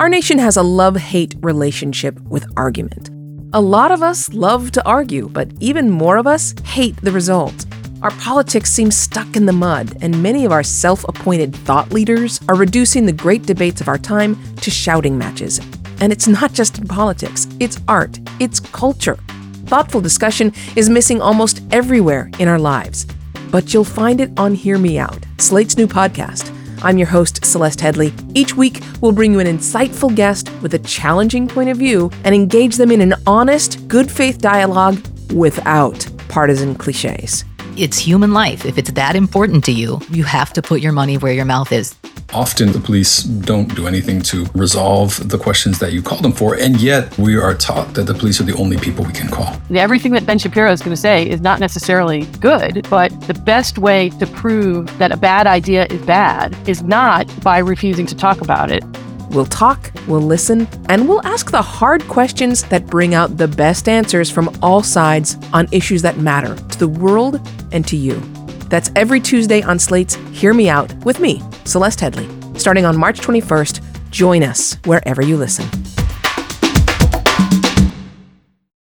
Our nation has a love hate relationship with argument. A lot of us love to argue, but even more of us hate the result. Our politics seem stuck in the mud, and many of our self appointed thought leaders are reducing the great debates of our time to shouting matches. And it's not just in politics, it's art, it's culture. Thoughtful discussion is missing almost everywhere in our lives. But you'll find it on Hear Me Out, Slate's new podcast. I'm your host, Celeste Headlee. Each week, we'll bring you an insightful guest with a challenging point of view and engage them in an honest, good faith dialogue without partisan cliches. It's human life. If it's that important to you, you have to put your money where your mouth is. Often the police don't do anything to resolve the questions that you call them for, and yet we are taught that the police are the only people we can call. Everything that Ben Shapiro is going to say is not necessarily good, but the best way to prove that a bad idea is bad is not by refusing to talk about it. We'll talk, we'll listen, and we'll ask the hard questions that bring out the best answers from all sides on issues that matter to the world and to you. That's every Tuesday on Slate's Hear Me Out with me, Celeste Headlee. Starting on March 21st, join us wherever you listen.